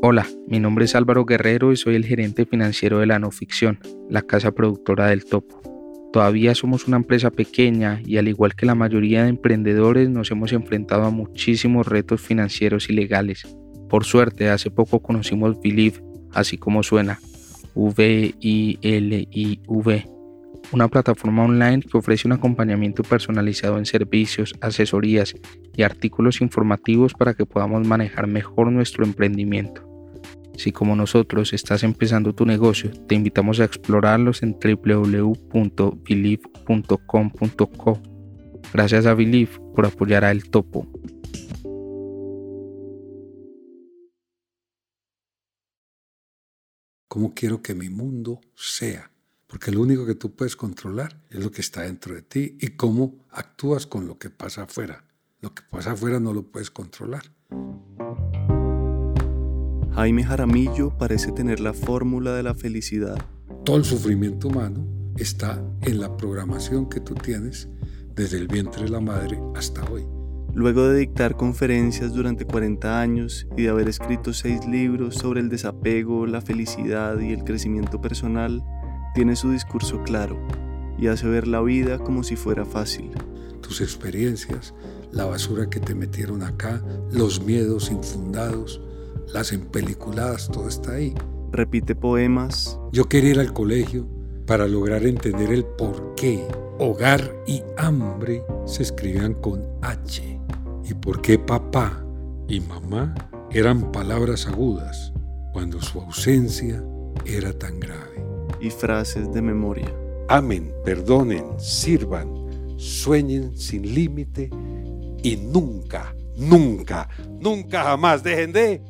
Hola, mi nombre es Álvaro Guerrero y soy el gerente financiero de la no ficción, la casa productora del Topo. Todavía somos una empresa pequeña y al igual que la mayoría de emprendedores nos hemos enfrentado a muchísimos retos financieros y legales. Por suerte, hace poco conocimos Believe, así como suena, V-I-L-I-V, una plataforma online que ofrece un acompañamiento personalizado en servicios, asesorías y artículos informativos para que podamos manejar mejor nuestro emprendimiento. Si como nosotros estás empezando tu negocio, te invitamos a explorarlos en www.believe.com.co. Gracias a Believe por apoyar a El Topo. ¿Cómo quiero que mi mundo sea? Porque lo único que tú puedes controlar es lo que está dentro de ti y cómo actúas con lo que pasa afuera. Lo que pasa afuera no lo puedes controlar. Jaime Jaramillo parece tener la fórmula de la felicidad. Todo el sufrimiento humano está en la programación que tú tienes desde el vientre de la madre hasta hoy. Luego de dictar conferencias durante 40 años y de haber escrito seis libros sobre el desapego, la felicidad y el crecimiento personal, tiene su discurso claro y hace ver la vida como si fuera fácil. Tus experiencias, la basura que te metieron acá, los miedos infundados, las empeliculadas, todo está ahí. Repite poemas. Yo quería ir al colegio para lograr entender el por qué hogar y hambre se escribían con H y por qué papá y mamá eran palabras agudas cuando su ausencia era tan grave. Y frases de memoria. Amen, perdonen, sirvan, sueñen sin límite y nunca, nunca, nunca jamás dejen de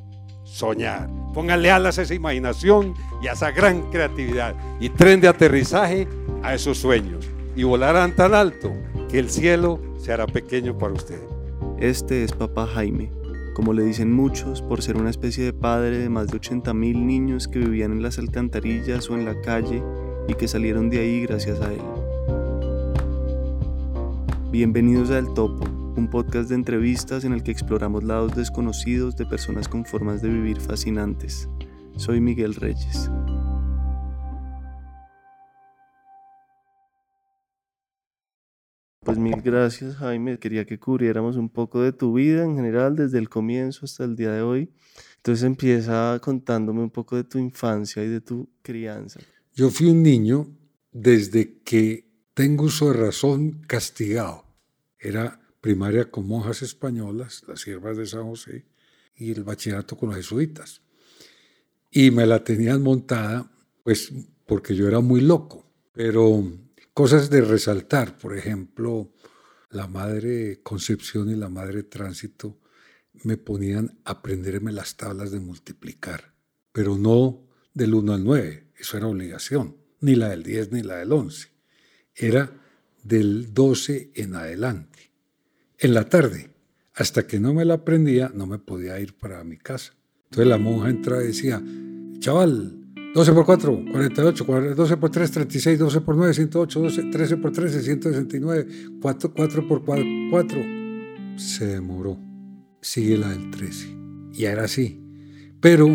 soñar. Pónganle alas a esa imaginación y a esa gran creatividad y tren de aterrizaje a esos sueños y volarán tan alto que el cielo se hará pequeño para ustedes. Este es Papá Jaime, como le dicen muchos, por ser una especie de padre de más de 80 mil niños que vivían en las alcantarillas o en la calle y que salieron de ahí gracias a él. Bienvenidos a El Topo, un podcast de entrevistas en el que exploramos lados desconocidos de personas con formas de vivir fascinantes. Soy Miguel Reyes. Pues mil gracias Jaime, quería que cubriéramos un poco de tu vida en general desde el comienzo hasta el día de hoy. Entonces empieza contándome un poco de tu infancia y de tu crianza. Yo fui un niño desde que tengo uso de razón castigado. Era primaria con monjas españolas, las siervas de San José, y el bachillerato con los jesuitas. Y me la tenían montada, pues porque yo era muy loco. Pero cosas de resaltar, por ejemplo, la madre Concepción y la madre Tránsito me ponían a aprenderme las tablas de multiplicar, pero no del 1 al 9, eso era obligación, ni la del 10 ni la del 11, era del 12 en adelante en la tarde. Hasta que no me la aprendía, no me podía ir para mi casa. Entonces la monja entraba y decía, chaval, 12 por 4, 48, 12 por 3, 36, 12 por 9, 108, 12, 13 por 13, 169, 4, 4 por 4, 4. Se demoró. Sigue la del 13. Y era así. Pero,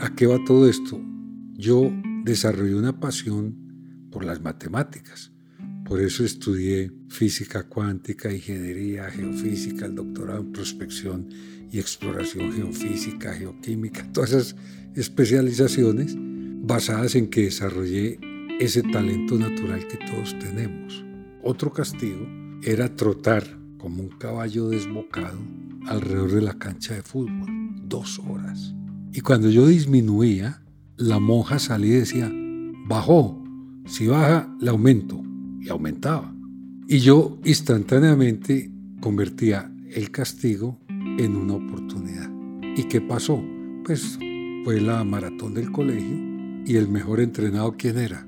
¿a qué va todo esto? Yo desarrollé una pasión por las matemáticas. Por eso estudié física cuántica, ingeniería, geofísica, el doctorado en prospección y exploración geofísica, geoquímica, todas esas especializaciones basadas en que desarrollé ese talento natural que todos tenemos. Otro castigo era trotar como un caballo desbocado alrededor de la cancha de fútbol, dos horas. Y cuando yo disminuía, la monja salía y decía, bajó, si baja, le aumento y aumentaba. Y yo instantáneamente convertía el castigo en una oportunidad. ¿Y qué pasó? Pues fue la maratón del colegio y el mejor entrenado, ¿quién era?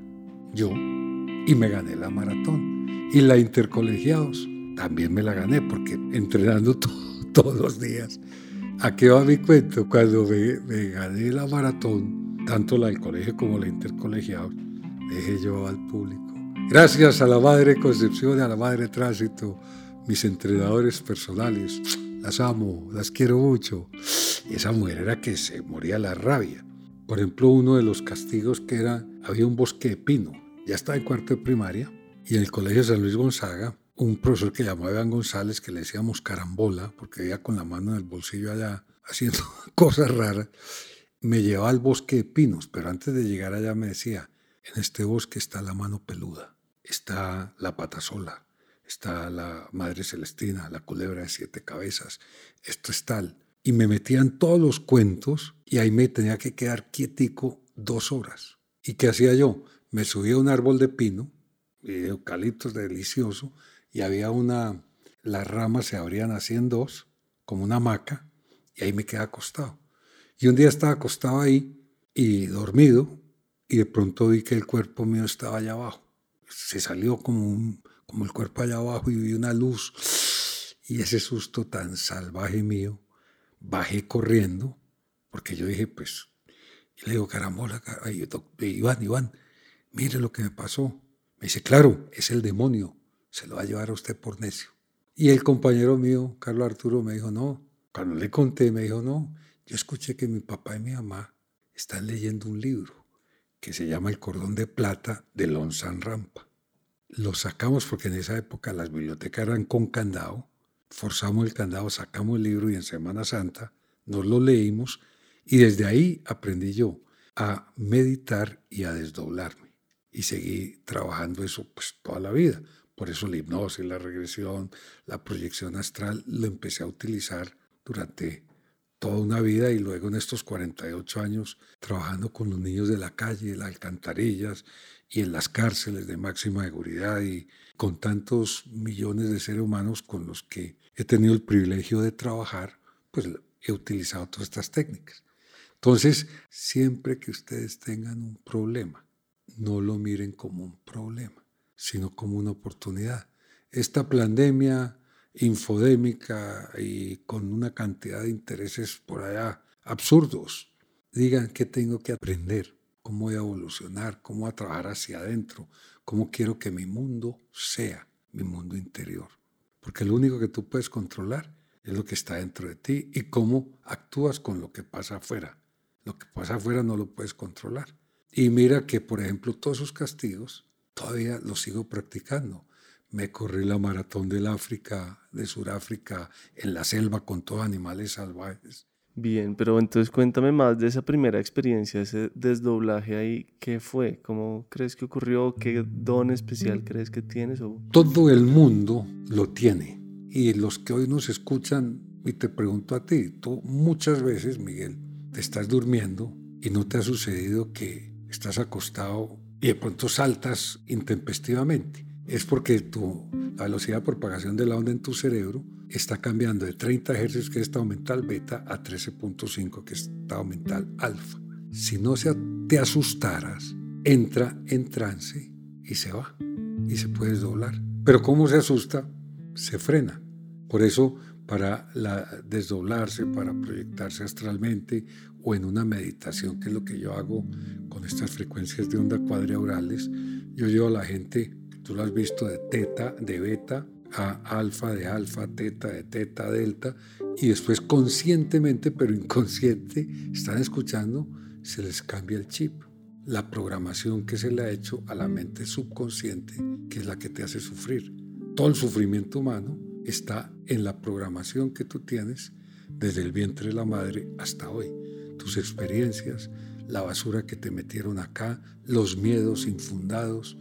Yo. Y me gané la maratón. Y la intercolegiados también me la gané porque entrenando todos los días. ¿A qué va mi cuento? Cuando me, me gané la maratón, tanto la del colegio como la intercolegiados, dejé yo al público Gracias a la Madre Concepción y a la Madre Tránsito, mis entrenadores personales. Las amo, las quiero mucho. Y esa mujer era que se moría la rabia. Por ejemplo, uno de los castigos que era, había un bosque de pino, ya estaba en cuarto de primaria, y en el colegio San Luis Gonzaga, un profesor que llamaba Iván González, que le decíamos carambola, porque iba con la mano en el bolsillo allá haciendo cosas raras, me llevaba al bosque de pinos, pero antes de llegar allá me decía, en este bosque está la mano peluda, está la pata sola, está la Madre Celestina, la culebra de siete cabezas, esto es tal. Y me metían todos los cuentos y ahí me tenía que quedar quietico dos horas. ¿Y qué hacía yo? Me subía a un árbol de pino, de eucaliptos delicioso, y había una, las ramas se abrían así en dos, como una hamaca, y ahí me quedaba acostado. Y un día estaba acostado ahí y dormido, y de pronto vi que el cuerpo mío estaba allá abajo. Se salió como como el cuerpo allá abajo y vi una luz. Y ese susto tan salvaje mío, bajé corriendo, porque yo dije, pues, y le digo, carambola, Iván, Iván, mire lo que me pasó. Me dice, claro, es el demonio, se lo va a llevar a usted por necio. Y el compañero mío, Carlos Arturo, me dijo, no, cuando le conté, me dijo, no, yo escuché que mi papá y mi mamá están leyendo un libro que se llama El cordón de plata de Lonsan Rampa. Lo sacamos porque en esa época las bibliotecas eran con candado. Forzamos el candado, sacamos el libro y en Semana Santa nos lo leímos y desde ahí aprendí yo a meditar y a desdoblarme. Y seguí trabajando eso pues toda la vida. Por eso la hipnosis, la regresión, la proyección astral lo empecé a utilizar durante toda una vida y luego en estos 48 años trabajando con los niños de la calle, las alcantarillas y en las cárceles de máxima seguridad y con tantos millones de seres humanos con los que he tenido el privilegio de trabajar, pues he utilizado todas estas técnicas. Entonces, siempre que ustedes tengan un problema, no lo miren como un problema, sino como una oportunidad. Esta pandemia infodémica y con una cantidad de intereses por allá absurdos, digan qué tengo que aprender cómo voy a evolucionar, cómo voy a trabajar hacia adentro, cómo quiero que mi mundo sea mi mundo interior. Porque lo único que tú puedes controlar es lo que está dentro de ti y cómo actúas con lo que pasa afuera. Lo que pasa afuera no lo puedes controlar. Y mira que, por ejemplo, todos esos castigos todavía los sigo practicando. Me corrí la maratón del África, de Sudáfrica, en la selva con todos animales salvajes. Bien, pero entonces cuéntame más de esa primera experiencia, ese desdoblaje ahí, ¿qué fue? ¿Cómo crees que ocurrió? ¿Qué don especial crees que tienes? Todo el mundo lo tiene. Y los que hoy nos escuchan, y te pregunto a ti, tú muchas veces, Miguel, te estás durmiendo y no te ha sucedido que estás acostado y de pronto saltas intempestivamente. Es porque tu, la velocidad de propagación de la onda en tu cerebro está cambiando de 30 Hz, que es estado mental beta, a 13.5, que es estado mental alfa. Si no se, te asustaras, entra en trance y se va. Y se puede doblar. Pero ¿cómo se asusta? Se frena. Por eso, para la, desdoblarse, para proyectarse astralmente o en una meditación, que es lo que yo hago con estas frecuencias de onda cuadriaurales, yo llevo a la gente, tú lo has visto, de teta, de beta, a alfa de alfa, teta de teta, delta, y después conscientemente, pero inconsciente, están escuchando, se les cambia el chip. La programación que se le ha hecho a la mente subconsciente, que es la que te hace sufrir. Todo el sufrimiento humano está en la programación que tú tienes desde el vientre de la madre hasta hoy. Tus experiencias, la basura que te metieron acá, los miedos infundados,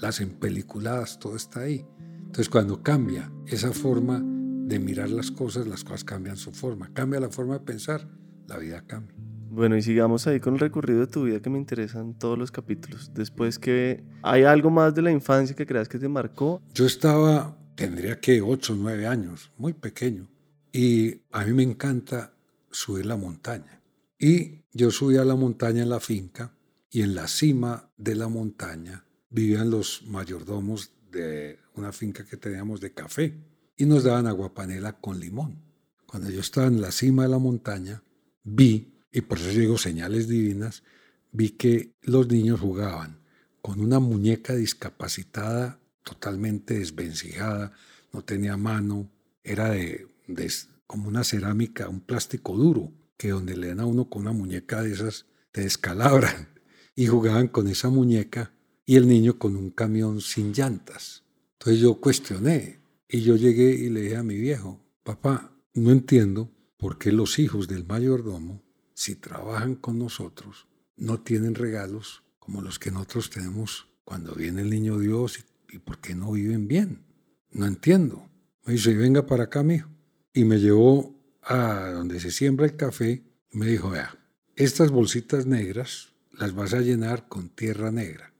las empeliculadas, todo está ahí. Entonces cuando cambia esa forma de mirar las cosas, las cosas cambian su forma. Cambia la forma de pensar, la vida cambia. Bueno, y sigamos ahí con el recorrido de tu vida que me interesan todos los capítulos. Después que hay algo más de la infancia que creas que te marcó. Yo estaba, tendría que 8 o 9 años, muy pequeño. Y a mí me encanta subir la montaña. Y yo subía a la montaña en la finca y en la cima de la montaña vivían los mayordomos de una finca que teníamos de café y nos daban aguapanela con limón. Cuando yo estaba en la cima de la montaña, vi, y por eso digo señales divinas, vi que los niños jugaban con una muñeca discapacitada, totalmente desvencijada, no tenía mano, era de, de como una cerámica, un plástico duro, que donde le dan a uno con una muñeca de esas, te descalabran. Y jugaban con esa muñeca y el niño con un camión sin llantas. Entonces yo cuestioné y yo llegué y le dije a mi viejo, papá, no entiendo por qué los hijos del mayordomo, si trabajan con nosotros, no tienen regalos como los que nosotros tenemos cuando viene el niño Dios y, por qué no viven bien. No entiendo. Me dice, venga para acá, mijo. Y me llevó a donde se siembra el café y me dijo, vea, estas bolsitas negras las vas a llenar con tierra negra.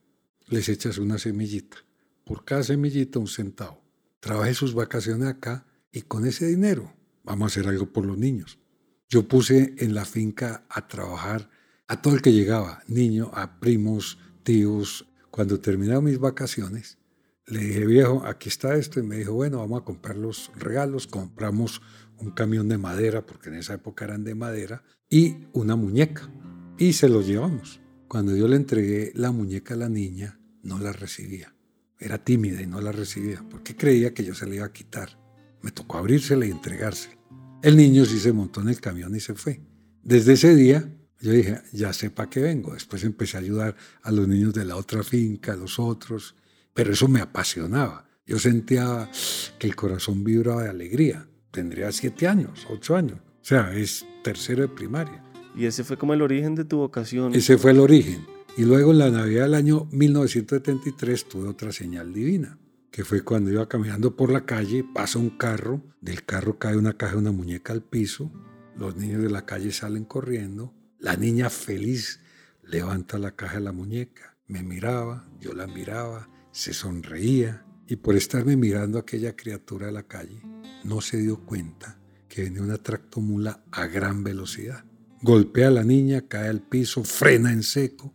Les echas una semillita. Por cada semillita un centavo. Trabaje sus vacaciones acá y con ese dinero vamos a hacer algo por los niños. Yo puse en la finca a trabajar a todo el que llegaba, niño, a primos, tíos. Cuando terminaba mis vacaciones, le dije, viejo, aquí está esto. Y me dijo, bueno, vamos a comprar los regalos. Compramos un camión de madera, porque en esa época eran de madera, y una muñeca. Y se los llevamos. Cuando yo le entregué la muñeca a la niña, no la recibía. Era tímida y no la recibía, porque creía que yo se la iba a quitar. Me tocó abrírsela y entregársela. El niño sí se montó en el camión y se fue. Desde ese día yo dije, ya sé para qué vengo. Después empecé a ayudar a los niños de la otra finca, a los otros, pero eso me apasionaba. Yo sentía que el corazón vibraba de alegría. Tendría siete años, ocho años. O sea, es tercero de primaria. Y ese fue como el origen de tu vocación. Ese fue el origen. Y luego en la Navidad del año 1973 tuve otra señal divina, que fue cuando iba caminando por la calle, pasa un carro, del carro cae una caja una muñeca al piso, los niños de la calle salen corriendo, la niña feliz levanta la caja de la muñeca, me miraba, yo la miraba, se sonreía y por estarme mirando aquella criatura de la calle, no se dio cuenta que venía una tractomula a gran velocidad. Golpea a la niña, cae al piso, frena en seco,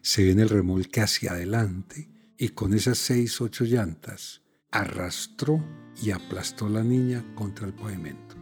se ve en el remolque hacia adelante y con esas seis, ocho llantas arrastró y aplastó a la niña contra el pavimento.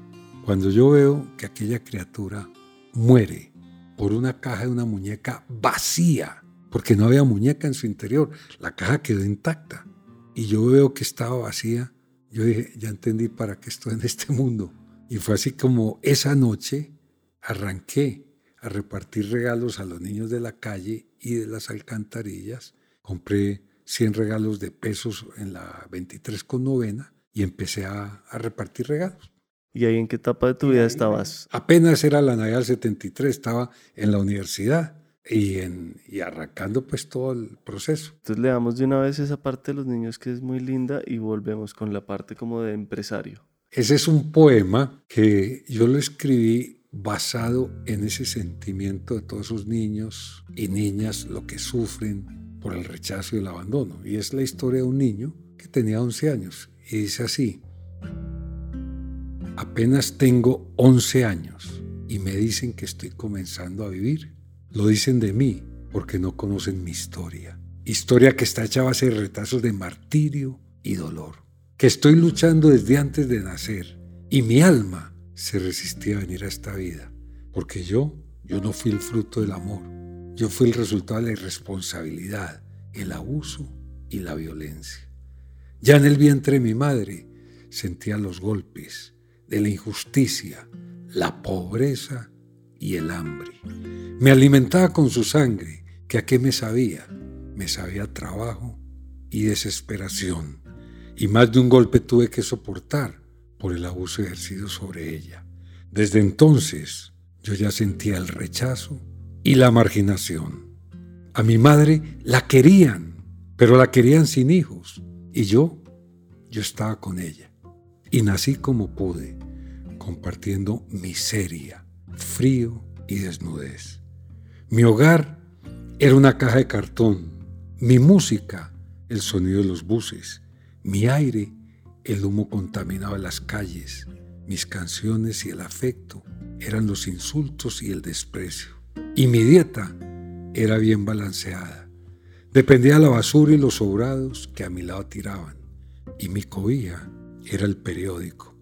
Cuando yo veo que aquella criatura muere por una caja de una muñeca vacía, porque no había muñeca en su interior, la caja quedó intacta, y yo veo que estaba vacía, yo dije, ya entendí para qué estoy en este mundo. Y fue así como esa noche arranqué a repartir regalos a los niños de la calle y de las alcantarillas. Compré 100 regalos de pesos en la 23 con novena y empecé a, repartir regalos. ¿Y ahí en qué etapa de tu vida estabas? Apenas era la Navidad del 73, estaba en la universidad y, en, y arrancando pues todo el proceso. Entonces le damos de una vez esa parte de los niños que es muy linda y volvemos con la parte como de empresario. Ese es un poema que yo lo escribí basado en ese sentimiento de todos esos niños y niñas lo que sufren por el rechazo y el abandono. Y es la historia de un niño que tenía 11 años y dice así, apenas tengo 11 años y me dicen que estoy comenzando a vivir. Lo dicen de mí porque no conocen mi historia. Historia que está hecha a base de retazos de martirio y dolor. Que estoy luchando desde antes de nacer y mi alma se resistía a venir a esta vida, porque yo, yo no fui el fruto del amor, yo fui el resultado de la irresponsabilidad, el abuso y la violencia. Ya en el vientre de mi madre sentía los golpes de la injusticia, la pobreza y el hambre. Me alimentaba con su sangre, que a qué me sabía, me sabía trabajo y desesperación. Y más de un golpe tuve que soportar por el abuso ejercido sobre ella. Desde entonces yo ya sentía el rechazo y la marginación. A mi madre la querían, pero la querían sin hijos. Y yo, yo estaba con ella. Y nací como pude, compartiendo miseria, frío y desnudez. Mi hogar era una caja de cartón, mi música, el sonido de los buses, mi aire, el humo contaminaba las calles, mis canciones y el afecto eran los insultos y el desprecio. Y mi dieta era bien balanceada. Dependía de la basura y los sobrados que a mi lado tiraban. Y mi cobija era el periódico,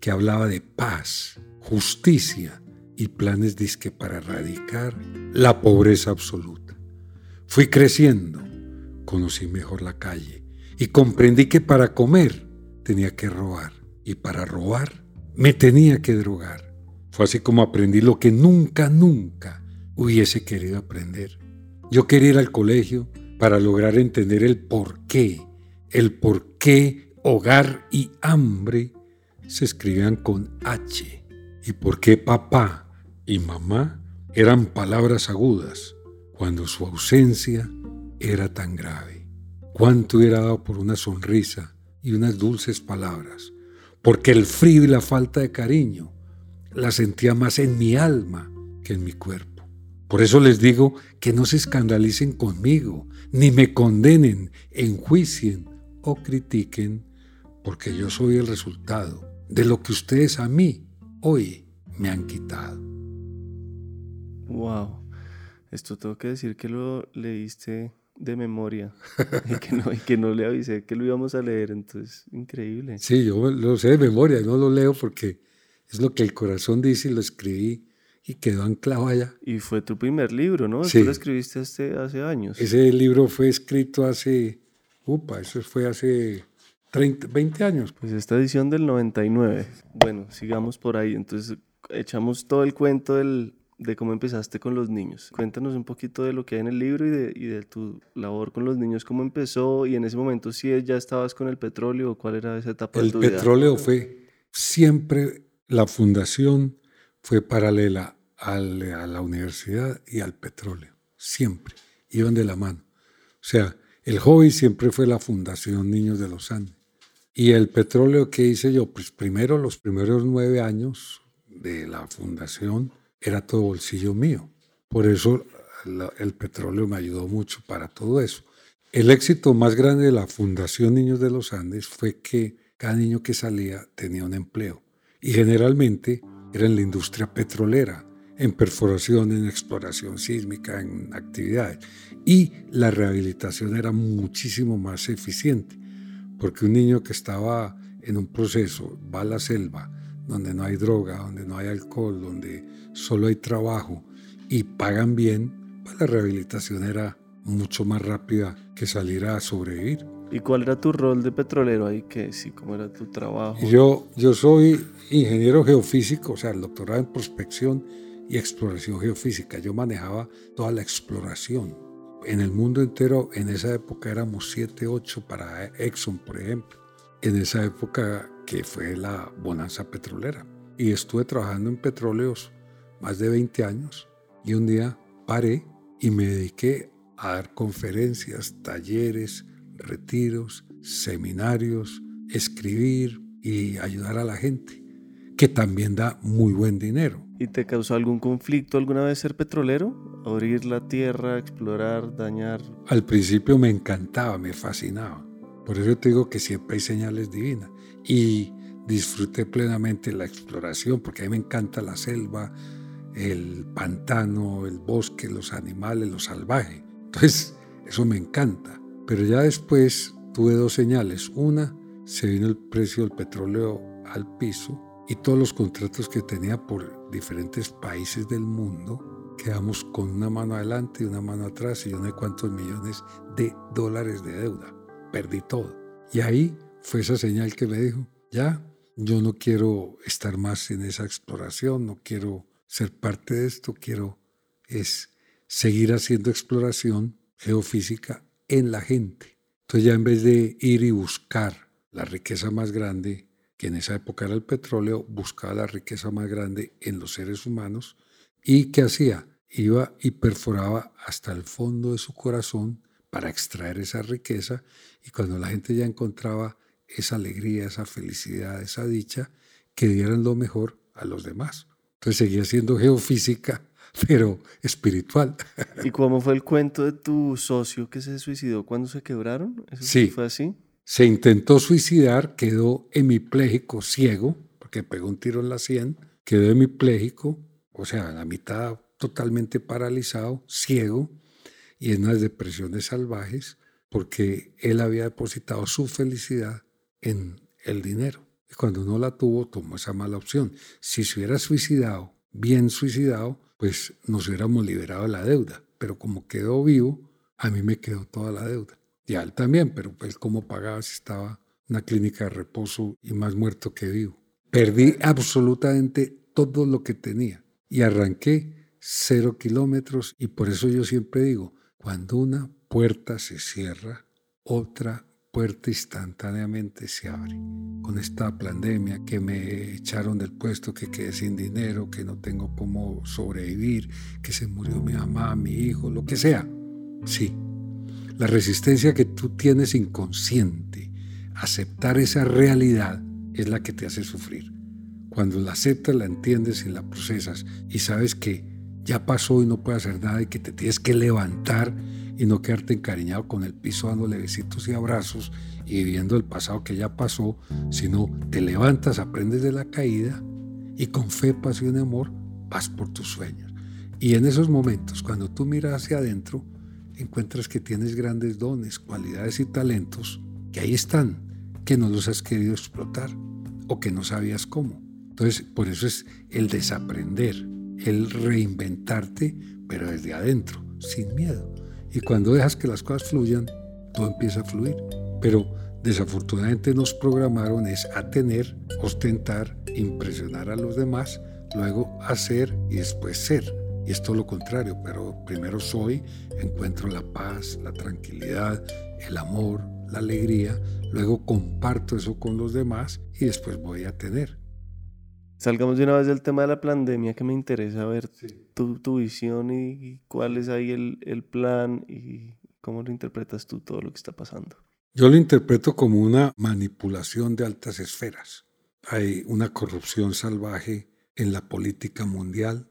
que hablaba de paz, justicia y planes disque para erradicar la pobreza absoluta. Fui creciendo, conocí mejor la calle y comprendí que para comer tenía que robar y para robar me tenía que drogar. Fue así como aprendí lo que nunca, nunca hubiese querido aprender. Yo quería ir al colegio para lograr entender el por qué, el por qué hogar y hambre se escribían con H y por qué papá y mamá eran palabras agudas cuando su ausencia era tan grave. Cuánto hubiera dado por una sonrisa y unas dulces palabras, porque el frío y la falta de cariño la sentía más en mi alma que en mi cuerpo. Por eso les digo que no se escandalicen conmigo, ni me condenen, enjuicien o critiquen, porque yo soy el resultado de lo que ustedes a mí hoy me han quitado. Wow, esto tengo que decir que lo leíste de memoria y que, no, y que no le avisé que lo íbamos a leer, entonces increíble. Sí, yo lo sé de memoria, no lo leo porque es lo que el corazón dice y lo escribí y quedó anclado allá. Y fue tu primer libro, ¿no? Sí. Tú lo escribiste hace, hace años. Ese libro fue escrito hace, upa, eso fue hace 30, 20 años. Pues esta edición del 99. Bueno, sigamos por ahí. Entonces echamos todo el cuento del, de cómo empezaste con los niños. Cuéntanos un poquito de lo que hay en el libro y de, y de tu labor con los niños, cómo empezó y en ese momento si ya estabas con el petróleo cuál era esa etapa el de tu vida. El petróleo fue siempre, la fundación fue paralela al, a la universidad y al petróleo, siempre, iban de la mano. O sea, el hobby siempre fue la Fundación Niños de los Andes. Y el petróleo que hice yo, pues primero los primeros nueve años de la fundación, era todo bolsillo mío. Por eso el petróleo me ayudó mucho para todo eso. El éxito más grande de la Fundación Niños de los Andes fue que cada niño que salía tenía un empleo. Y generalmente era en la industria petrolera, en perforación, en exploración sísmica, en actividades. Y la rehabilitación era muchísimo más eficiente, porque un niño que estaba en un proceso va a la selva, donde no hay droga, donde no hay alcohol, donde solo hay trabajo y pagan bien, pues la rehabilitación era mucho más rápida que salir a sobrevivir. ¿Y cuál era tu rol de petrolero ahí? ¿Qué, sí, ¿Cómo era tu trabajo? Yo, yo soy ingeniero geofísico, o sea, el doctorado en prospección y exploración geofísica. Yo manejaba toda la exploración. En el mundo entero, en esa época éramos 7, 8 para Exxon, por ejemplo. En esa época que fue la bonanza petrolera. Y estuve trabajando en petróleos más de 20 años y un día paré y me dediqué a dar conferencias, talleres, retiros, seminarios, escribir y ayudar a la gente, que también da muy buen dinero. ¿Y te causó algún conflicto alguna vez ser petrolero? Abrir la tierra, explorar, dañar. Al principio me encantaba, me fascinaba. Por eso te digo que siempre hay señales divinas. Y disfruté plenamente la exploración, porque a mí me encanta la selva, el pantano, el bosque, los animales, lo salvaje. Entonces, eso me encanta. Pero ya después tuve dos señales. Una, se vino el precio del petróleo al piso y todos los contratos que tenía por diferentes países del mundo, quedamos con una mano adelante y una mano atrás y yo no sé cuántos millones de dólares de deuda. Perdí todo. Y ahí fue esa señal que me dijo, ya, yo no quiero estar más en esa exploración, no quiero ser parte de esto, quiero es seguir haciendo exploración geofísica en la gente. Entonces ya en vez de ir y buscar la riqueza más grande, que en esa época era el petróleo, buscaba la riqueza más grande en los seres humanos. ¿Y qué hacía? Iba y perforaba hasta el fondo de su corazón para extraer esa riqueza y cuando la gente ya encontraba esa alegría, esa felicidad, esa dicha, que dieran lo mejor a los demás. Entonces seguía siendo geofísica, pero espiritual. ¿Y cómo fue el cuento de tu socio que se suicidó cuando se quebraron? sí. ¿Fue así? Se intentó suicidar, quedó hemipléjico, ciego, porque pegó un tiro en la sien, quedó hemipléjico, o sea, la mitad totalmente paralizado, ciego, y en unas depresiones salvajes, porque él había depositado su felicidad en el dinero. Y cuando no la tuvo, tomó esa mala opción. Si se hubiera suicidado, bien suicidado, pues nos hubiéramos liberado de la deuda. Pero como quedó vivo, a mí me quedó toda la deuda. Y a él también, pero él cómo pagaba si estaba en una clínica de reposo y más muerto que vivo. Perdí absolutamente todo lo que tenía. Y arranqué cero kilómetros y por eso yo siempre digo, cuando una puerta se cierra, otra puerta instantáneamente se abre. Con esta pandemia que me echaron del puesto, que quedé sin dinero, que no tengo cómo sobrevivir, que se murió mi mamá, mi hijo, lo que sea. Sí, la resistencia que tú tienes inconsciente, aceptar esa realidad es la que te hace sufrir. Cuando la aceptas, la entiendes y la procesas y sabes que ya pasó y no puedes hacer nada y que te tienes que levantar y no quedarte encariñado con el piso dándole besitos y abrazos y viviendo el pasado que ya pasó, sino te levantas, aprendes de la caída y con fe, pasión y amor vas por tus sueños. Y en esos momentos, cuando tú miras hacia adentro, encuentras que tienes grandes dones, cualidades y talentos que ahí están, que no los has querido explotar o que no sabías cómo. Entonces, por eso es el desaprender, el reinventarte, pero desde adentro, sin miedo. Y cuando dejas que las cosas fluyan, todo empieza a fluir. Pero desafortunadamente nos programaron es a tener, ostentar, impresionar a los demás, luego hacer y después ser. Y es todo lo contrario, pero primero soy, encuentro la paz, la tranquilidad, el amor, la alegría, luego comparto eso con los demás y después voy a tener. Salgamos de una vez del tema de la pandemia que me interesa ver tu, visión y, cuál es ahí el, el plan y cómo lo interpretas tú todo lo que está pasando. Yo lo interpreto como una manipulación de altas esferas. Hay una corrupción salvaje en la política mundial,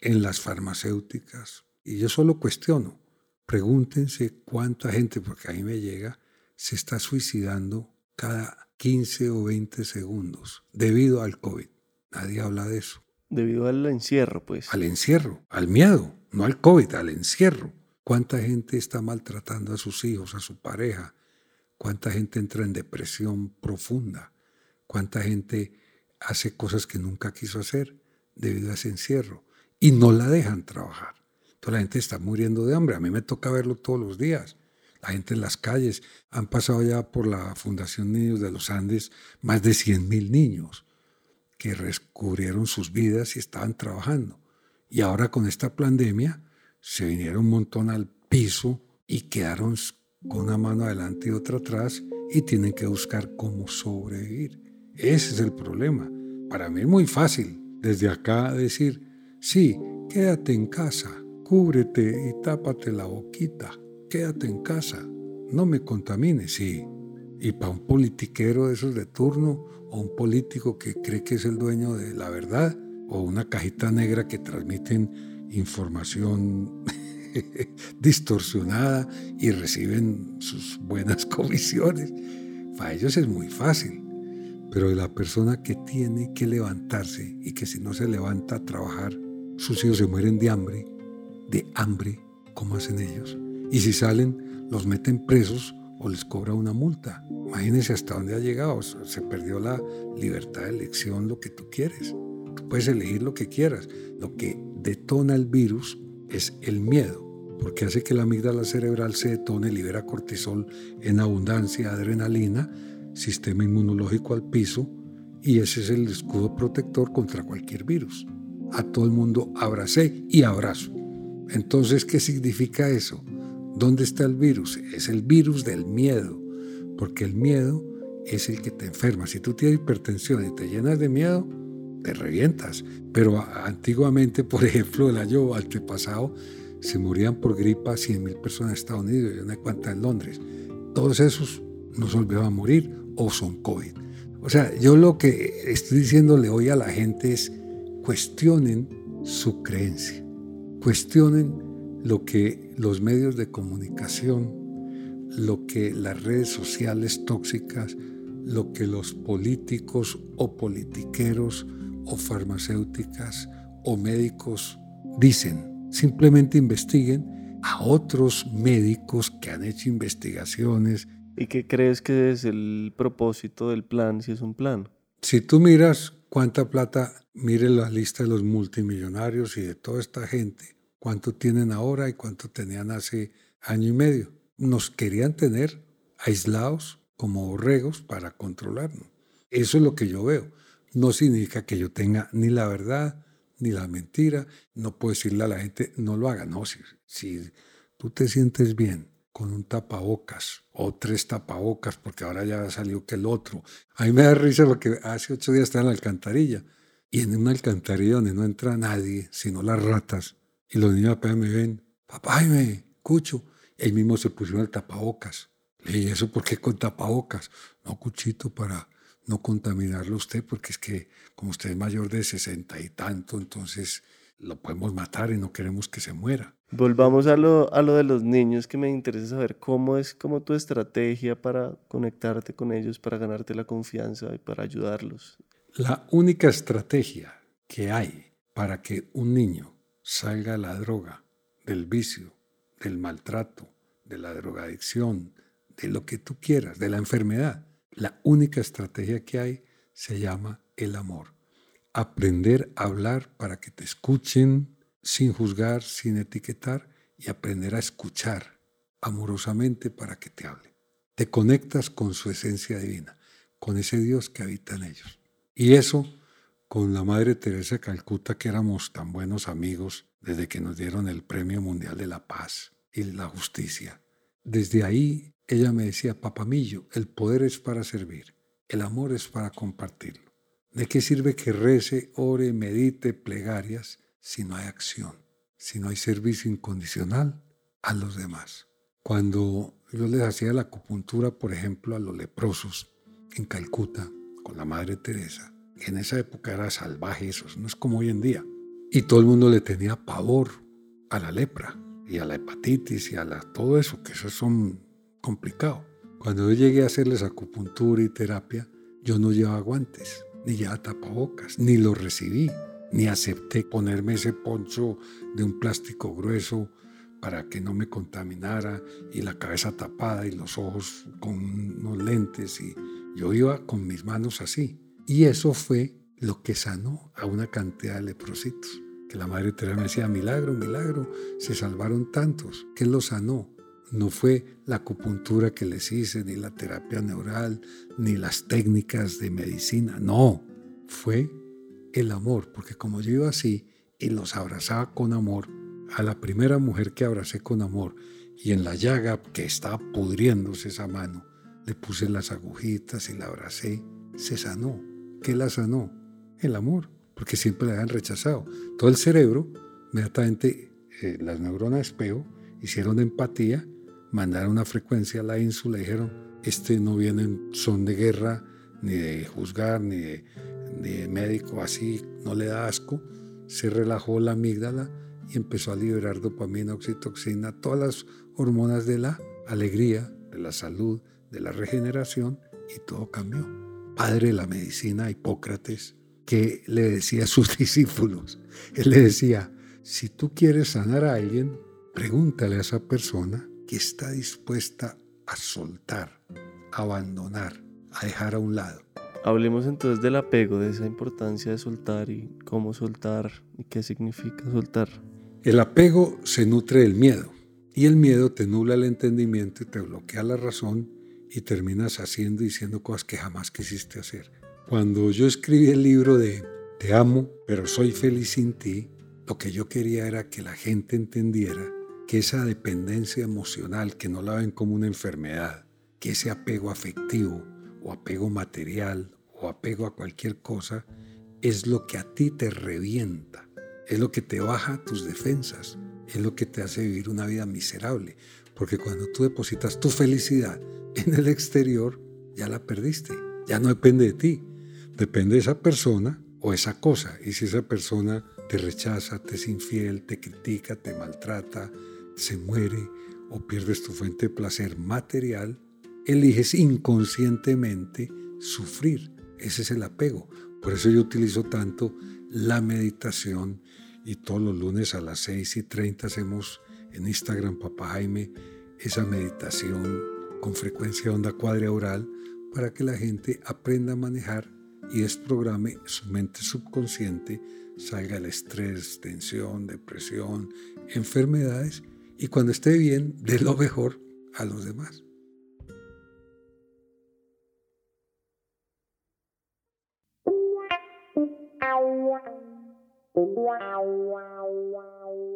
en las farmacéuticas. Y yo solo cuestiono, pregúntense cuánta gente, porque a mí me llega, se está suicidando cada 15 o 20 segundos debido al COVID. Nadie habla de eso. Debido al encierro, pues. Al encierro, al miedo, no al COVID, al encierro. ¿Cuánta gente está maltratando a sus hijos, a su pareja? ¿Cuánta gente entra en depresión profunda? ¿Cuánta gente hace cosas que nunca quiso hacer debido a ese encierro? y no la dejan trabajar. Toda la gente está muriendo de hambre. A mí me toca verlo todos los días. La gente en las calles. Han pasado ya por la Fundación Niños de los Andes más de 100.000 niños que descubrieron sus vidas y estaban trabajando. Y ahora con esta pandemia se vinieron un montón al piso y quedaron con una mano adelante y otra atrás y tienen que buscar cómo sobrevivir. Ese es el problema. Para mí es muy fácil desde acá decir, Sí, quédate en casa, cúbrete y tápate la boquita, quédate en casa, no me contamines, sí. Y para un politiquero de esos de turno, un político que cree que es el dueño de la verdad, o una cajita negra que transmiten información distorsionada y reciben sus buenas comisiones, para ellos es muy fácil. Pero la persona que tiene que levantarse y que si no se levanta a trabajar, sus hijos se mueren de hambre, de hambre, ¿cómo hacen ellos? Y si salen, los meten presos o les cobra una multa. Imagínense hasta dónde ha llegado. Se perdió la libertad de elección, lo que tú quieres. Tú puedes elegir lo que quieras. Lo que detona el virus es el miedo, porque hace que la amígdala cerebral se detone, libera cortisol en abundancia, adrenalina, sistema inmunológico al piso, y ese es el escudo protector contra cualquier virus a todo el mundo abracé y abrazo. Entonces, ¿qué significa eso? ¿Dónde está el virus? Es el virus del miedo, porque el miedo es el que te enferma. Si tú tienes hipertensión y te llenas de miedo, te revientas. Pero antiguamente, por ejemplo, el año antepasado, se morían por gripa 100.000 personas en Estados Unidos y una cuanta en Londres. Todos esos no se a morir o son COVID. O sea, yo lo que estoy diciéndole hoy a la gente es, cuestionen su creencia, cuestionen lo que los medios de comunicación, lo que las redes sociales tóxicas, lo que los políticos o politiqueros o farmacéuticas o médicos dicen. Simplemente investiguen a otros médicos que han hecho investigaciones. ¿Y qué crees que es el propósito del plan si es un plan? Si tú miras cuánta plata, mire la lista de los multimillonarios y de toda esta gente, cuánto tienen ahora y cuánto tenían hace año y medio. Nos querían tener aislados como borregos para controlarnos. Eso es lo que yo veo. no significa que yo tenga ni la verdad ni la mentira. No puedo decirle a la gente, no lo haga. No, si, tú te sientes bien con un tapabocas o tres tapabocas, porque ahora ya salió que el otro. A mí me da risa porque hace ocho días estaba en la alcantarilla y en una alcantarilla donde no entra nadie, sino las ratas, y los niños apenas me ven, papá, me cucho. Él mismo se pusieron el tapabocas. Le dije, ¿eso por qué con tapabocas? No, cuchito, para no contaminarlo usted, porque es que como usted es mayor de sesenta y tanto, entonces lo podemos matar y no queremos que se muera. Volvamos a lo, a lo de los niños, que me interesa saber cómo es como tu estrategia para conectarte con ellos, para ganarte la confianza y para ayudarlos. La única estrategia que hay para que un niño salga la droga, del vicio, del maltrato, de la drogadicción, de lo que tú quieras, de la enfermedad, la única estrategia que hay se llama el amor. Aprender a hablar para que te escuchen sin juzgar, sin etiquetar y aprender a escuchar amorosamente para que te hable. Te conectas con su esencia divina, con ese Dios que habita en ellos. Y eso con la Madre Teresa de Calcuta, que éramos tan buenos amigos desde que nos dieron el Premio Mundial de la Paz y la Justicia. Desde ahí ella me decía, papamillo, el poder es para servir, el amor es para compartirlo. ¿De qué sirve que rece, ore, medite, plegarias si no hay acción, si no hay servicio incondicional a los demás? Cuando yo les hacía la acupuntura, por ejemplo, a los leprosos en Calcuta con la Madre Teresa, en esa época era salvaje eso, no es como hoy en día. Y todo el mundo le tenía pavor a la lepra y a la hepatitis y a la, todo eso, que eso son complicado. Cuando yo llegué a hacerles acupuntura y terapia, yo no llevaba guantes, ni llevaba tapabocas, ni lo recibí, ni acepté ponerme ese poncho de un plástico grueso para que no me contaminara y la cabeza tapada y los ojos con unos lentes y yo iba con mis manos así. Y eso fue lo que sanó a una cantidad de leprositos. Que la Madre Teresa me decía, milagro, milagro, se salvaron tantos. que lo sanó? No fue la acupuntura que les hice, ni la terapia neural, ni las técnicas de medicina. No, fue el amor, porque como yo iba así y los abrazaba con amor, a la primera mujer que abracé con amor y en la llaga que estaba pudriéndose esa mano, le puse las agujitas y la abracé, se sanó. ¿Qué la sanó? El amor, porque siempre la habían rechazado. Todo el cerebro, inmediatamente eh, las neuronas espejo, hicieron empatía mandaron una frecuencia a la ínsula y dijeron, este no viene en son de guerra, ni de juzgar, ni de, médico, así no le da asco. Se relajó la amígdala y empezó a liberar dopamina, oxitoxina, todas las hormonas de la alegría, de la salud, de la regeneración y todo cambió. Padre de la medicina, Hipócrates, que le decía a sus discípulos, él le decía, si tú quieres sanar a alguien, pregúntale a esa persona que está dispuesta a soltar, a abandonar, a dejar a un lado. Hablemos entonces del apego, de esa importancia de soltar y cómo soltar y qué significa soltar. El apego se nutre del miedo y el miedo te nubla el entendimiento y te bloquea la razón y terminas haciendo y diciendo cosas que jamás quisiste hacer. Cuando yo escribí el libro de Te amo, pero soy feliz sin ti, lo que yo quería era que la gente entendiera que esa dependencia emocional, que no la ven como una enfermedad, que ese apego afectivo o apego material o apego a cualquier cosa, es lo que a ti te revienta, es lo que te baja tus defensas, es lo que te hace vivir una vida miserable, porque cuando tú depositas tu felicidad en el exterior, ya la perdiste, ya no depende de ti, depende de esa persona o esa cosa, y si esa persona te rechaza, te es infiel, te critica, te maltrata, se muere o pierdes tu fuente de placer material, eliges inconscientemente sufrir. Ese es el apego. Por eso yo utilizo tanto la meditación y todos los lunes a las 6 y 30 hacemos en Instagram Papá Jaime esa meditación con frecuencia onda oral para que la gente aprenda a manejar y desprograme su mente subconsciente, salga el estrés, tensión, depresión, enfermedades y cuando esté bien, dé lo mejor a los demás.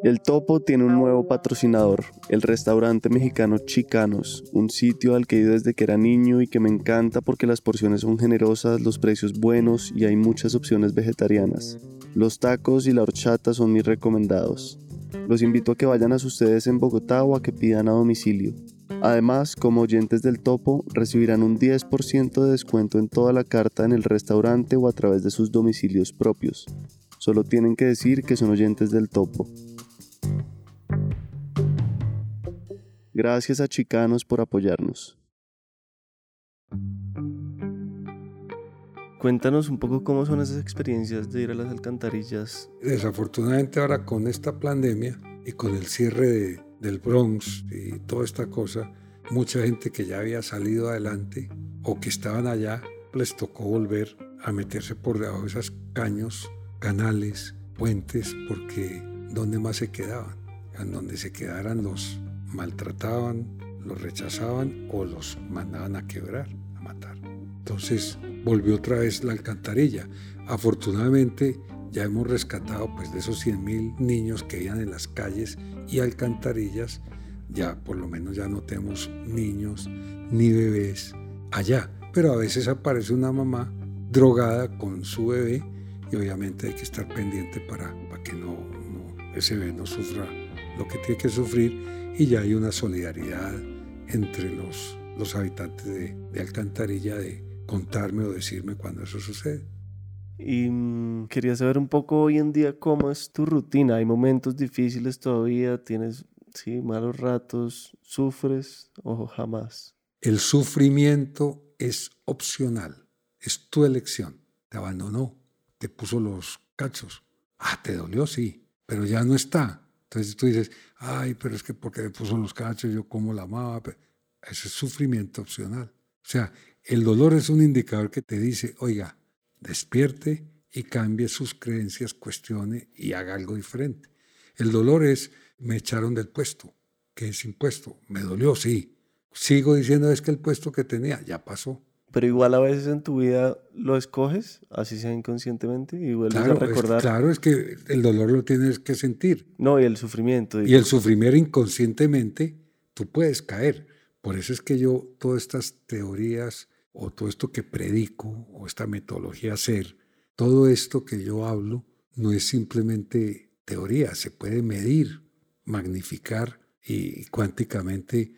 El Topo tiene un nuevo patrocinador, el restaurante mexicano Chicanos, un sitio al que he ido desde que era niño y que me encanta porque las porciones son generosas, los precios buenos y hay muchas opciones vegetarianas. Los tacos y la horchata son mis recomendados. Los invito a que vayan a ustedes en Bogotá o a que pidan a domicilio. Además, como oyentes del Topo, recibirán un 10% de descuento en toda la carta en el restaurante o a través de sus domicilios propios. Solo tienen que decir que son oyentes del Topo. Gracias a Chicanos por apoyarnos. Cuéntanos un poco cómo son esas experiencias de ir a las alcantarillas. Desafortunadamente ahora con esta pandemia y con el cierre del Bronx y toda esta cosa, mucha gente que ya había salido adelante o que estaban allá, les tocó volver a meterse por debajo de esos caños, canales, puentes, porque ¿dónde más se quedaban? En donde se quedaran los maltrataban, los rechazaban o los mandaban a quebrar, a matar. Entonces volvió otra vez la alcantarilla. Afortunadamente ya hemos rescatado pues de esos 100.000 niños que vivían en las calles y alcantarillas, ya por lo menos ya no tenemos niños ni bebés allá. Pero a veces aparece una mamá drogada con su bebé y obviamente hay que estar pendiente para, para que no, ese bebé no sufra lo que tiene que sufrir y ya hay una solidaridad entre los, los habitantes de, de Alcantarilla de contarme o decirme cuando eso sucede. Y mm, quería saber un poco hoy en día cómo es tu rutina. ¿Hay momentos difíciles todavía? ¿Tienes sí, malos ratos? ¿Sufres o jamás? El sufrimiento es opcional, es tu elección. Te abandonó, te puso los cachos. Ah, te dolió, sí, pero ya no está. Entonces tú dices, ay, pero es que porque me puso los cachos, yo como la amaba. Ese es sufrimiento opcional. O sea, el dolor es un indicador que te dice, oiga, despierte y cambie sus creencias, cuestione y haga algo diferente. El dolor es, me echaron del puesto. ¿Qué es impuesto? Me dolió, sí. Sigo diciendo, es que el puesto que tenía ya pasó. Pero igual a veces en tu vida lo escoges, así sea inconscientemente, y vuelves claro, a recordar. Es, claro, es que el dolor lo tienes que sentir. No, y el sufrimiento. Y el sufrimiento inconscientemente, tú puedes caer. Por eso es que yo todas estas teorías o todo esto que predico o esta metodología ser, todo esto que yo hablo no es simplemente teoría, se puede medir, magnificar y cuánticamente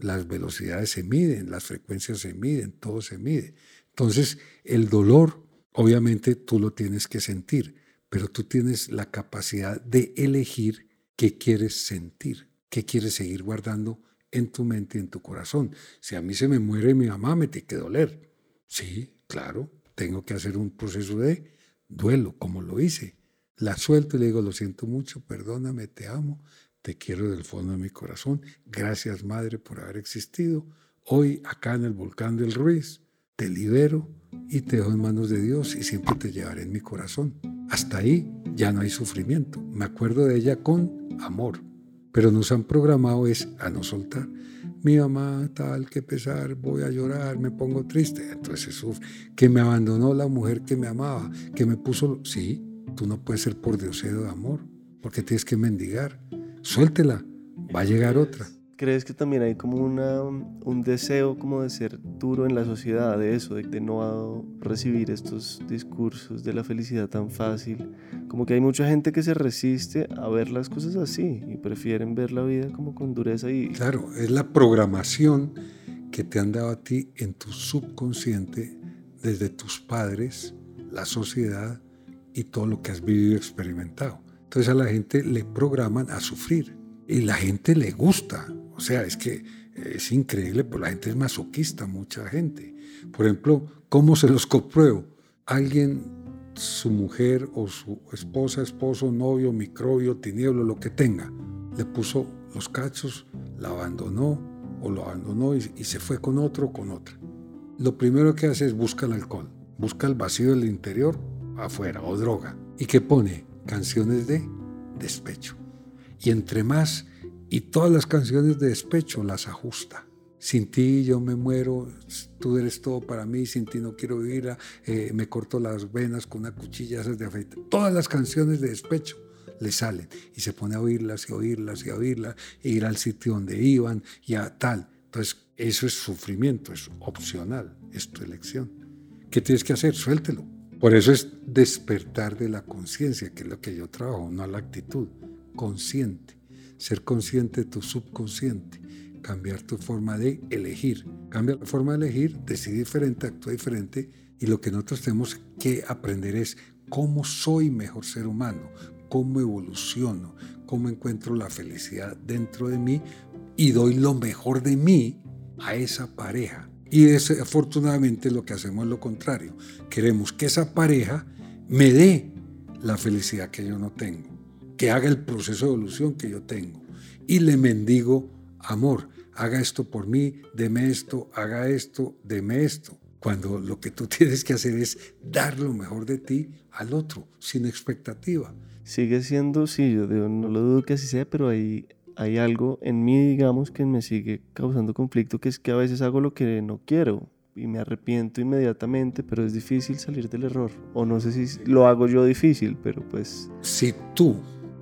las velocidades se miden, las frecuencias se miden, todo se mide. Entonces, el dolor, obviamente tú lo tienes que sentir, pero tú tienes la capacidad de elegir qué quieres sentir, qué quieres seguir guardando en tu mente y en tu corazón. Si a mí se me muere mi mamá, me tiene que doler. Sí, claro, tengo que hacer un proceso de duelo, como lo hice. La suelto y le digo, lo siento mucho, perdóname, te amo, te quiero del fondo de mi corazón. Gracias, Madre, por haber existido. Hoy, acá en el volcán del Ruiz, te libero y te dejo en manos de Dios y siempre te llevaré en mi corazón. Hasta ahí ya no hay sufrimiento. Me acuerdo de ella con amor. Pero nos han programado es a no soltar. Mi mamá, tal, que pesar, voy a llorar, me pongo triste. Entonces sufre. Que me abandonó la mujer que me amaba, que me puso... Sí, tú no puedes ser por diosero de amor, porque tienes que mendigar suéltela, va a llegar otra. ¿Crees que también hay como una, un deseo como de ser duro en la sociedad, de eso, de, no recibir estos discursos de la felicidad tan fácil? Como que hay mucha gente que se resiste a ver las cosas así y prefieren ver la vida como con dureza y... Claro, es la programación que te han dado a ti en tu subconsciente desde tus padres, la sociedad y todo lo que has vivido y experimentado. Entonces a la gente le programan a sufrir y la gente le gusta. O sea, es que es increíble, pero la gente es masoquista, mucha gente. Por ejemplo, ¿cómo se los compruebo? Alguien, su mujer o su esposa, esposo, novio, microbio, tinieblo, lo que tenga, le puso los cachos, la abandonó o lo abandonó y, se fue con otro o con otra. Lo primero que hace es buscar el alcohol, busca el vacío del interior afuera o droga. ¿Y qué pone? Canciones de despecho. Y entre más, y todas las canciones de despecho las ajusta. sin ti yo me muero, tú eres todo para mí, sin ti no quiero vivir, eh, me corto las venas con una cuchilla de afeitar. Todas las canciones de despecho le salen y se pone a oírlas y oírlas y a oírlas e ir al sitio donde iban y a tal. Entonces, eso es sufrimiento, es opcional, es tu elección. ¿Qué tienes que hacer? Suéltelo. Por eso es despertar de la conciencia, que es lo que yo trabajo, no la actitud. Consciente. Ser consciente de tu subconsciente cambiar tu forma de elegir. Cambia la forma de elegir, decide diferente, actúa diferente y lo que nosotros tenemos que aprender es cómo soy mejor ser humano, cómo evoluciono, cómo encuentro la felicidad dentro de mí y doy lo mejor de mí a esa pareja. Y desafortunadamente lo que hacemos es lo contrario. Queremos que esa pareja me dé la felicidad que yo no tengo, que haga el proceso de evolución que yo tengo. Y le mendigo amor haga esto por mí, deme esto, haga esto, deme esto. Cuando lo que tú tienes que hacer es dar lo mejor de ti al otro, sin expectativa. Sigue siendo, sí, yo no lo dudo que así sea, pero hay, hay algo en mí, digamos, que me sigue causando conflicto, que es que a veces hago lo que no quiero y me arrepiento inmediatamente, pero es difícil salir del error. O no sé si lo hago yo difícil, pero pues... Si tú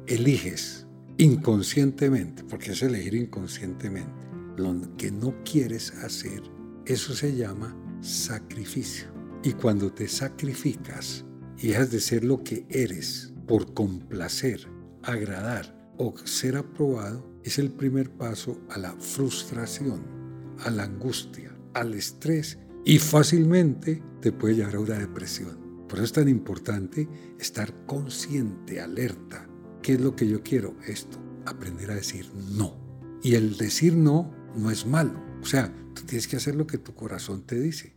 eliges inconscientemente, porque es elegir inconscientemente, lo que no quieres hacer, eso se llama sacrificio. Y cuando te sacrificas y dejas de ser lo que eres por complacer, agradar ser aprobado, es el primer paso a la frustración, a la angustia, al estrés y fácilmente te puede llevar a una depresión. Por eso es tan importante estar consciente, alerta. ¿Qué es lo que yo quiero? Esto, aprender a decir no. Y el decir no no es malo. O sea, tú tienes que hacer lo que tu corazón te dice.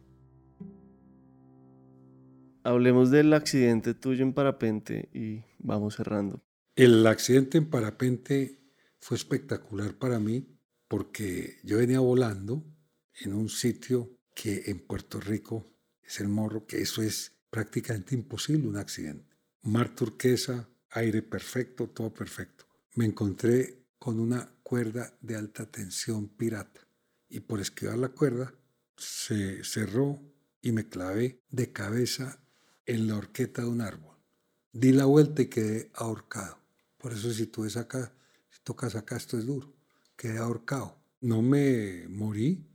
Hablemos del accidente tuyo en parapente y vamos cerrando. El accidente en parapente fue espectacular para mí porque yo venía volando en un sitio que en Puerto Rico es el morro, que eso es prácticamente imposible un accidente. Mar turquesa, aire perfecto, todo perfecto. Me encontré con una cuerda de alta tensión pirata y por esquivar la cuerda se cerró y me clavé de cabeza en la horqueta de un árbol. Di la vuelta y quedé ahorcado. Por eso si tú si tocas acá, esto es duro. Quedé ahorcado. No me morí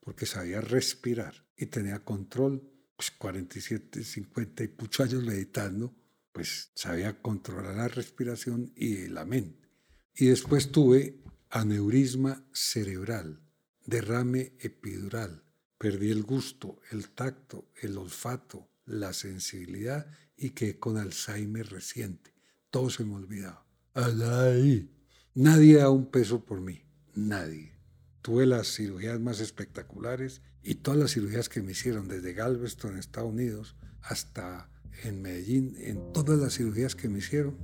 porque sabía respirar y tenía control. Pues 47, 50 y muchos años meditando, pues sabía controlar la respiración y la mente. Y después tuve aneurisma cerebral, derrame epidural, perdí el gusto, el tacto, el olfato, la sensibilidad y quedé con Alzheimer reciente. Todo se me olvidaba. Ahí. Nadie da un peso por mí, nadie. Tuve las cirugías más espectaculares y todas las cirugías que me hicieron desde Galveston, Estados Unidos, hasta en Medellín, en todas las cirugías que me hicieron,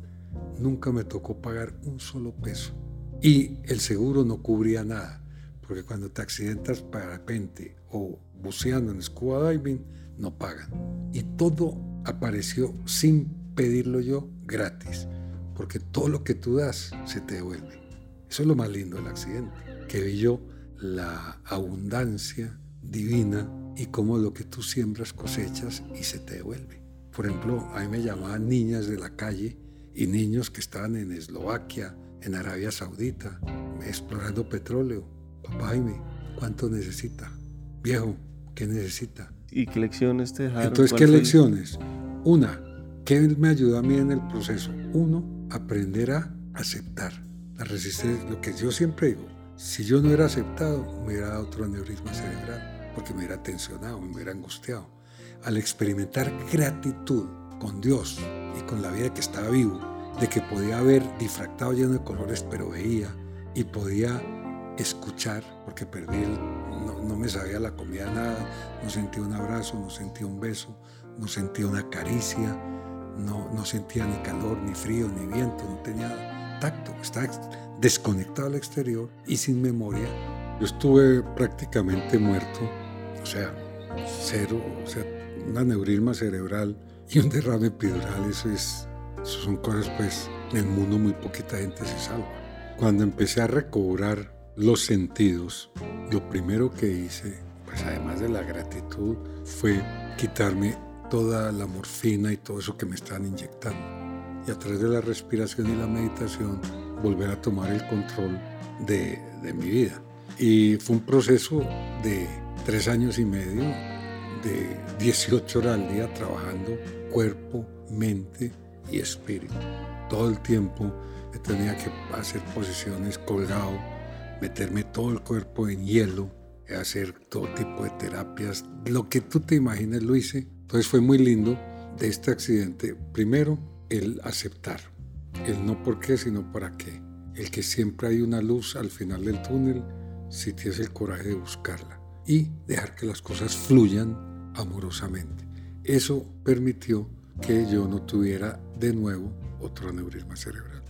nunca me tocó pagar un solo peso. Y el seguro no cubría nada, porque cuando te accidentas parapente o buceando en scuba diving, no pagan. Y todo apareció sin pedirlo yo gratis, porque todo lo que tú das se te devuelve. Eso es lo más lindo del accidente, que vi yo la abundancia divina y cómo lo que tú siembras cosechas y se te devuelve. Por ejemplo, a mí me llamaban niñas de la calle y niños que estaban en Eslovaquia, en Arabia Saudita, explorando petróleo. Papá Jaime, ¿cuánto necesita? Viejo, ¿qué necesita? ¿Y qué lecciones te dejaron? Entonces, ¿qué lecciones? Una, ¿qué me ayudó a mí en el proceso? Uno, aprender a aceptar la resistencia. Lo que yo siempre digo, si yo no hubiera aceptado, me hubiera dado otro aneurisma cerebral, porque me hubiera tensionado, me hubiera angustiado. Al experimentar gratitud con Dios y con la vida que estaba vivo, de que podía haber difractado lleno de colores, pero veía y podía escuchar, porque perdí el, no, me sabía la comida nada, no sentía un abrazo, no sentía un beso, no sentía una caricia, no, no sentía ni calor, ni frío, ni viento, no tenía tacto, estaba desconectado al exterior y sin memoria. Yo estuve prácticamente muerto, o sea, cero, o sea, un aneurisma cerebral y un derrame epidural, eso es son cosas, pues, en el mundo muy poquita gente se salva. Cuando empecé a recobrar los sentidos, lo primero que hice, pues además de la gratitud, fue quitarme toda la morfina y todo eso que me estaban inyectando. Y a través de la respiración y la meditación, volver a tomar el control de, de mi vida. Y fue un proceso de tres años y medio, de 18 horas al día trabajando cuerpo, mente y espíritu. Todo el tiempo tenía que hacer posiciones colgado, meterme todo el cuerpo en hielo, hacer todo tipo de terapias. Lo que tú te imagines lo hice. Entonces fue muy lindo de este accidente. Primero, el aceptar. El no por qué, sino para qué. El que siempre hay una luz al final del túnel si tienes el coraje de buscarla. Y dejar que las cosas fluyan amorosamente. Eso permitió que yo no tuviera de nuevo otro aneurisma cerebral.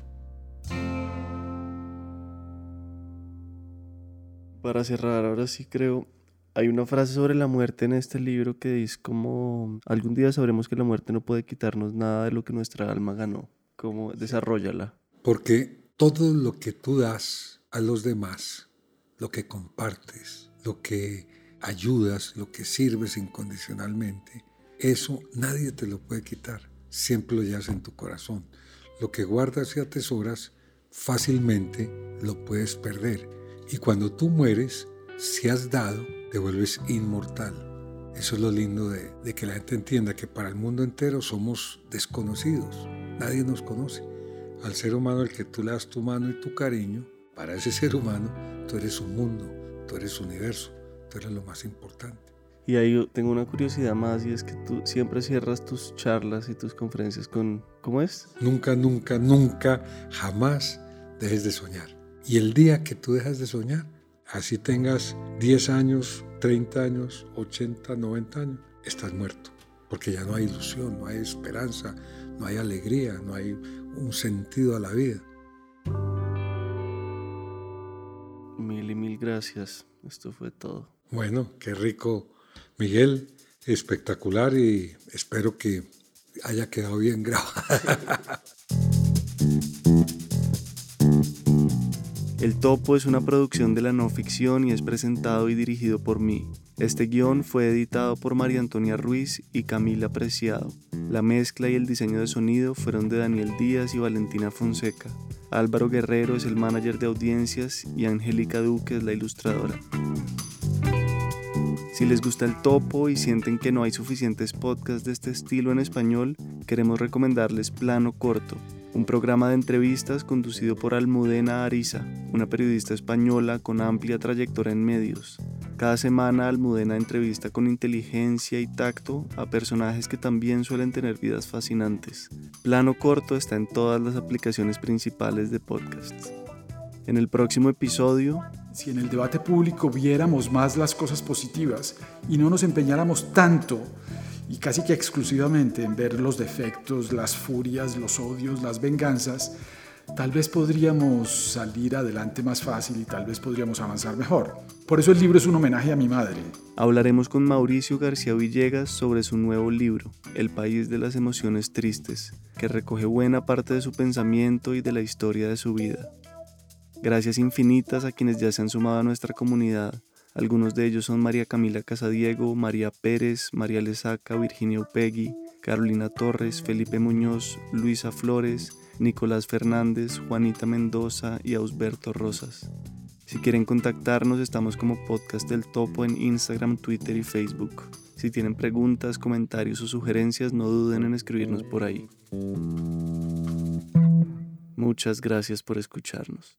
Para cerrar, ahora sí creo, hay una frase sobre la muerte en este libro que dice como algún día sabremos que la muerte no puede quitarnos nada de lo que nuestra alma ganó. Como desarrollala. Porque todo lo que tú das a los demás, lo que compartes, lo que ayudas, lo que sirves incondicionalmente, eso nadie te lo puede quitar. Siempre lo llevas en tu corazón. Lo que guardas y atesoras fácilmente lo puedes perder. Y cuando tú mueres, si has dado, te vuelves inmortal. Eso es lo lindo de, de, que la gente entienda que para el mundo entero somos desconocidos. Nadie nos conoce. Al ser humano, el que tú le das tu mano y tu cariño, para ese ser humano, tú eres un mundo, tú eres universo, tú eres lo más importante. Y ahí tengo una curiosidad más y es que tú siempre cierras tus charlas y tus conferencias con, ¿cómo es? Nunca, nunca, nunca, jamás dejes de soñar. Y el día que tú dejas de soñar, así tengas 10 años, 30 años, 80, 90 años, estás muerto. Porque ya no hay ilusión, no hay esperanza, no hay alegría, no hay un sentido a la vida. Mil y mil gracias. Esto fue todo. Bueno, qué rico, Miguel. Espectacular y espero que haya quedado bien grabado. El Topo es una producción de la no ficción y es presentado y dirigido por mí. Este guion fue editado por María Antonia Ruiz y Camila Preciado. La mezcla y el diseño de sonido fueron de Daniel Díaz y Valentina Fonseca. Álvaro Guerrero es el manager de audiencias y Angélica Duque es la ilustradora. Si les gusta el topo y sienten que no hay suficientes podcasts de este estilo en español, queremos recomendarles Plano Corto, un programa de entrevistas conducido por Almudena Ariza, una periodista española con amplia trayectoria en medios. Cada semana Almudena entrevista con inteligencia y tacto a personajes que también suelen tener vidas fascinantes. Plano Corto está en todas las aplicaciones principales de podcasts. En el próximo episodio... Si en el debate público viéramos más las cosas positivas y no nos empeñáramos tanto y casi que exclusivamente en ver los defectos, las furias, los odios, las venganzas, tal vez podríamos salir adelante más fácil y tal vez podríamos avanzar mejor. Por eso el libro es un homenaje a mi madre. Hablaremos con Mauricio García Villegas sobre su nuevo libro, El País de las Emociones Tristes, que recoge buena parte de su pensamiento y de la historia de su vida. Gracias infinitas a quienes ya se han sumado a nuestra comunidad algunos de ellos son María Camila Casadiego, María Pérez, María Lesaca, Virginia Upegui, Carolina Torres, Felipe Muñoz, Luisa Flores, Nicolás Fernández, Juanita Mendoza y Ausberto Rosas. Si quieren contactarnos, estamos como Podcast del Topo en Instagram, Twitter y Facebook. Si tienen preguntas, comentarios o sugerencias, no duden en escribirnos por ahí. Muchas gracias por escucharnos.